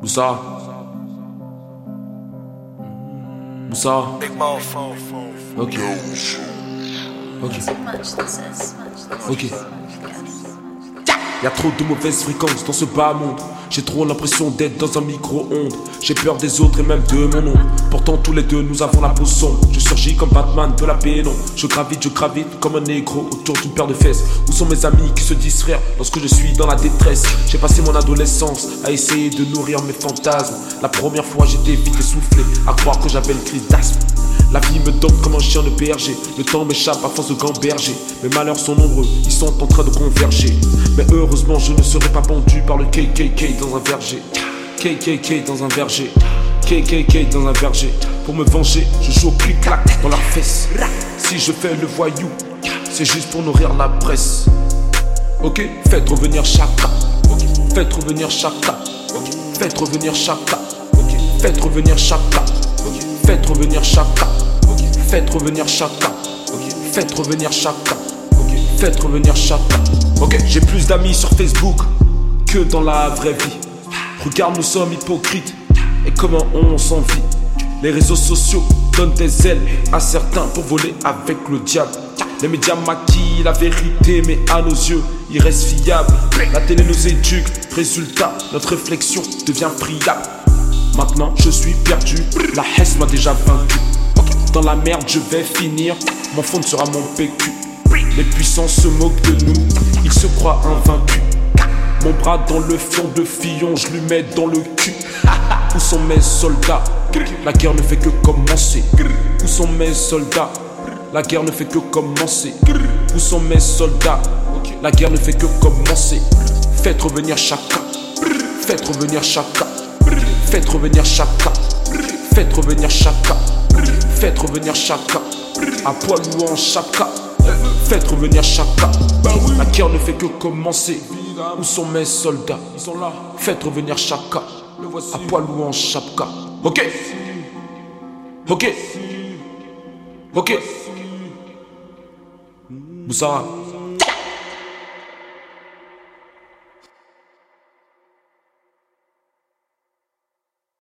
Moussa. Moussa. Ok. Ok. Ok. Y'a trop de mauvaises fréquences dans ce bas monde. J'ai trop l'impression d'être dans un micro-ondes. J'ai peur des autres et même de mon nom. Pourtant, tous les deux, nous avons la peau. Je surgis comme Batman de la pénombre. Je gravite, je gravite comme un négro autour d'une paire de fesses. Où sont mes amis qui se disent lorsque je suis dans la détresse? J'ai passé mon adolescence à essayer de nourrir mes fantasmes. La première fois, j'étais vite essoufflé à croire que j'avais une crise d'asthme. La vie me tombe comme un chien de berger. Le temps m'échappe à force de gamberger. Mes malheurs sont nombreux, ils sont en train de converger. Mais heureusement, je ne serai pas pendu par le KKK dans un verger. KKK dans un verger. KKK dans un verger. Pour me venger, je joue au clic-clac dans leurs fesses. Si je fais le voyou, c'est juste pour nourrir la presse. Ok, faites revenir Chaka. Faites revenir Chaka. Faites revenir Chaka. Faites revenir Chaka. Faites revenir Chaka. Faites revenir Chaka. Faites revenir Chaka. Faites revenir Chaka. Ok, j'ai plus d'amis sur Facebook que dans la vraie vie. Regarde, nous sommes hypocrites. Et comment on s'en vit? Les réseaux sociaux donnent des ailes à certains pour voler avec le diable. Les médias maquillent la vérité, mais à nos yeux, il reste fiable. La télé nous éduque, résultat, notre réflexion devient friable. Maintenant, je suis perdu, la Hesse déjà vaincu. Dans la merde, je vais finir, mon fond sera mon PQ. Les puissants se moquent de nous, ils se croient invaincus. Mon bras dans le fion de Fillon, je lui mets dans le cul. Où sont mes soldats? La guerre ne fait que commencer. Où sont mes soldats? La guerre ne fait que commencer. Où sont mes soldats? La guerre ne fait que commencer. Faites revenir chacun. Faites revenir chacun. Faites revenir chacun. Faites revenir chacun. Faites revenir chacun. À poil ou en chacun. Faites revenir chacun. La guerre ne fait que commencer. Où sont mes soldats? Ils sont là. Faites revenir chacun. À poil ou en chapka. Ok. Ok. Ok. Moussa.